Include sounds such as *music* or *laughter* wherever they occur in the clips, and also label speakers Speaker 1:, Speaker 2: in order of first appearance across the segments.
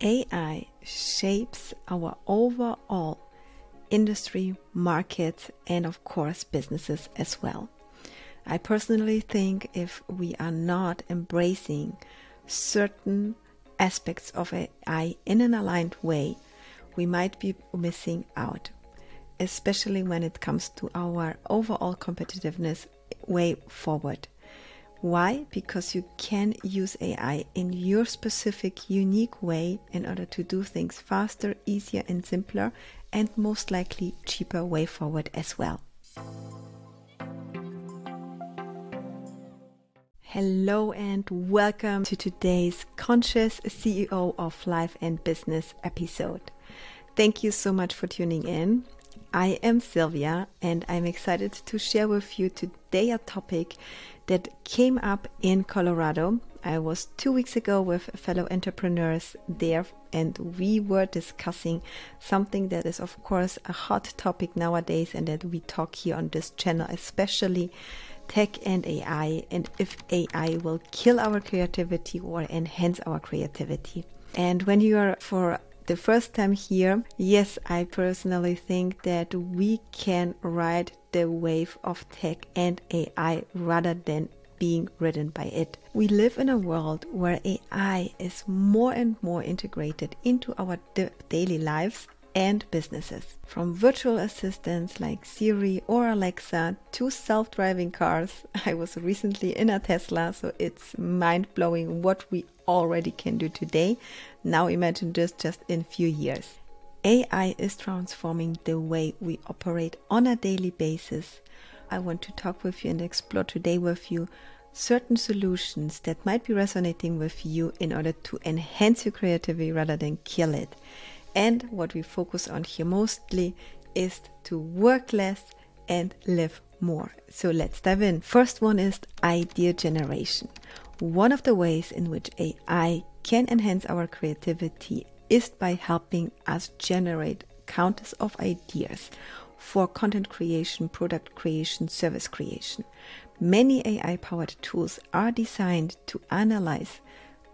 Speaker 1: AI shapes our overall industry, market, and of course, businesses as well. I personally think if we are not embracing certain aspects of AI in an aligned way, we might be missing out, especially when it comes to our overall competitiveness way forward. Why? Because you can use AI in your specific, unique way in order to do things faster, easier, and simpler, and most likely cheaper way forward as well. Hello and welcome to today's Conscious CEO of Life and Business episode. Thank you so much for tuning in. I am Sylvia and I'm excited to share with you today a topic that came up in Colorado. I was two weeks ago with fellow entrepreneurs there, and we were discussing something that is, of course, a hot topic nowadays, and that we talk here on this channel, especially tech and AI, and if AI will kill our creativity or enhance our creativity. And when you are for the first time here, yes, I personally think that we can ride the wave of tech and AI rather than being ridden by it. We live in a world where AI is more and more integrated into our daily lives and businesses. From virtual assistants like Siri or Alexa to self driving cars. *laughs* I was recently in a Tesla, so it's mind blowing what we already can do today. Now imagine this just in few years. AI is transforming the way we operate on a daily basis. I want to talk with you and explore today with you certain solutions that might be resonating with you in order to enhance your creativity rather than kill it. And what we focus on here mostly is to work less and live more. So let's dive in. First one is idea generation. One of the ways in which AI can enhance our creativity is by helping us generate countless of ideas for content creation, product creation, service creation. Many AI powered tools are designed to analyze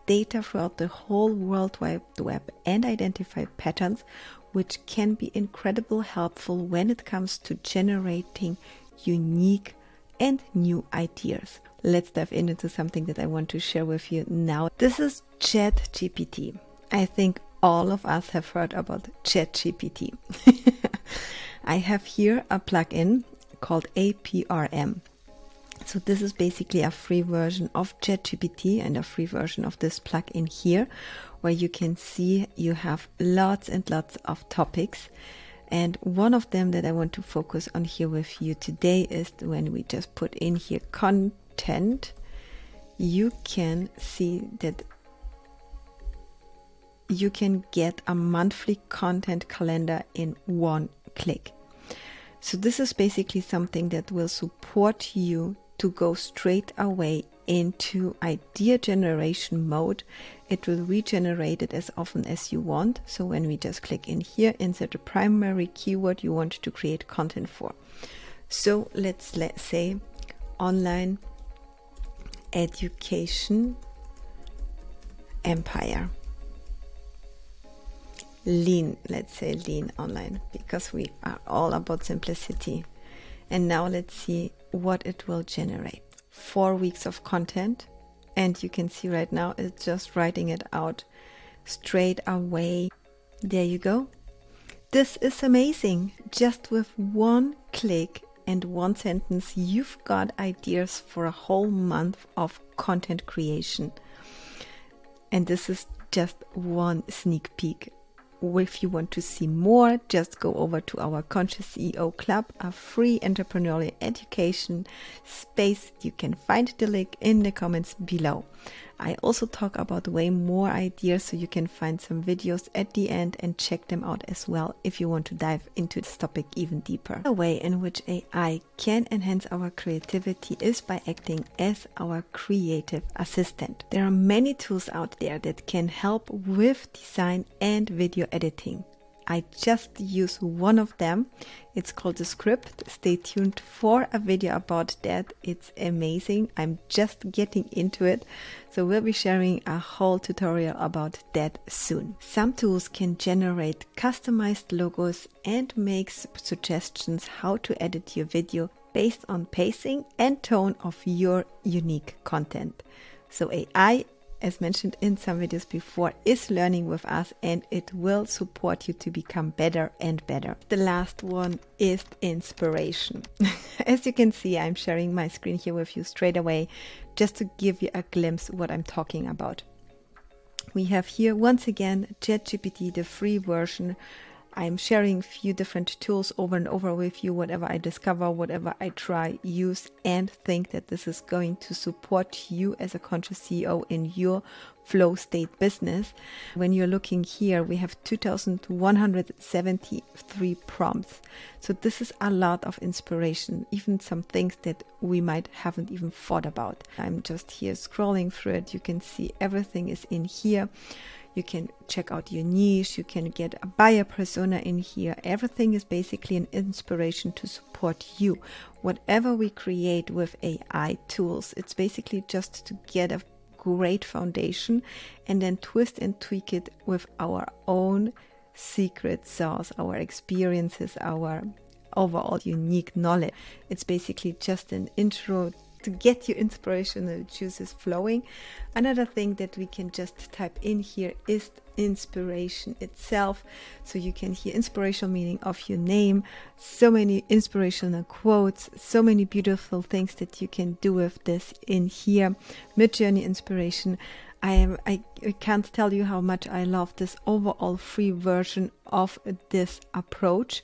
Speaker 1: data throughout the whole World Wide Web and identify patterns, which can be incredibly helpful when it comes to generating unique and new ideas. Let's dive into something that I want to share with you now. This is ChatGPT. I think all of us have heard about ChatGPT. *laughs* I have here a plugin called AIPRM. So this is basically a free version of ChatGPT and a free version of this plugin here, where you can see you have lots and lots of topics. And one of them that I want to focus on here with you today is when we just put in here content, you can see that you can get a monthly content calendar in one click. So this is basically something that will support you to go straight away into idea generation mode. It will regenerate it as often as you want. So when we just click in here, insert the primary keyword you want to create content for. So let's let's say online education empire. Lean, let's say lean online because we are all about simplicity. And now let's see what it will generate. Four weeks of content, and you can see right now it's just writing it out straight away. There you go. This is amazing. Just with one click and one sentence, you've got ideas for a whole month of content creation. And this is just one sneak peek if you want to see more, just go over to our Conscious CEO Club, a free entrepreneurial education space. You can find the link in the comments below. I also talk about way more ideas, so you can find some videos at the end and check them out as well if you want to dive into this topic even deeper. The way in which AI can enhance our creativity is by acting as our creative assistant. There are many tools out there that can help with design and video editing. I just use one of them. It's called Descript. Stay tuned for a video about that. It's amazing. I'm just getting into it. So we'll be sharing a whole tutorial about that soon. Some tools can generate customized logos and make suggestions how to edit your video based on pacing and tone of your unique content. So AI as mentioned in some videos before, is learning with us and it will support you to become better and better. The last one is inspiration. *laughs* as you can see, I'm sharing my screen here with you straight away just to give you a glimpse what I'm talking about. We have here once again ChatGPT, the free version I'm sharing a few different tools over and over with you, whatever I discover, whatever I try, use, and think that this is going to support you as a conscious CEO in your flow state business. When you're looking here, we have 2,173 prompts. So this is a lot of inspiration, even some things that we might haven't even thought about. I'm just here scrolling through it. You can see everything is in here. You can check out your niche. You can get a buyer persona in here. Everything is basically an inspiration to support you. Whatever we create with AI tools, it's basically just to get a great foundation and then twist and tweak it with our own secret sauce, our experiences, our overall unique knowledge. It's basically just an intro to get your inspirational juices flowing. Another thing that we can just type in here is inspiration itself. So you can hear inspirational meaning of your name, so many inspirational quotes, so many beautiful things that you can do with this in here. Midjourney inspiration. I am I, can't tell you how much I love this overall free version of this approach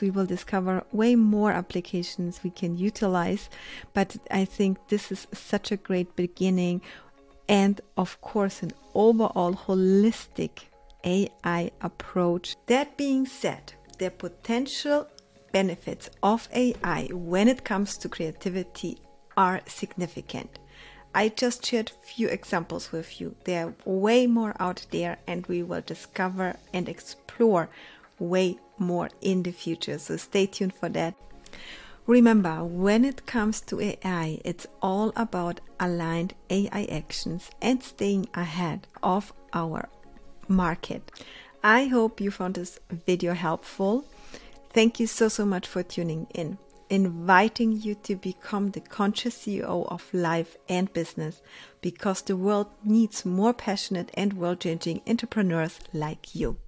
Speaker 1: we will discover way more applications we can utilize. But I think this is such a great beginning and, of course, an overall holistic AI approach. That being said, the potential benefits of AI when it comes to creativity are significant. I just shared few examples with you. There are way more out there and we will discover and explore way more in the future. So stay tuned for that. Remember, when it comes to AI, it's all about aligned AI actions and staying ahead of our market. I hope you found this video helpful. Thank you so, so much for tuning in, inviting you to become the conscious CEO of life and business because the world needs more passionate and world changing entrepreneurs like you.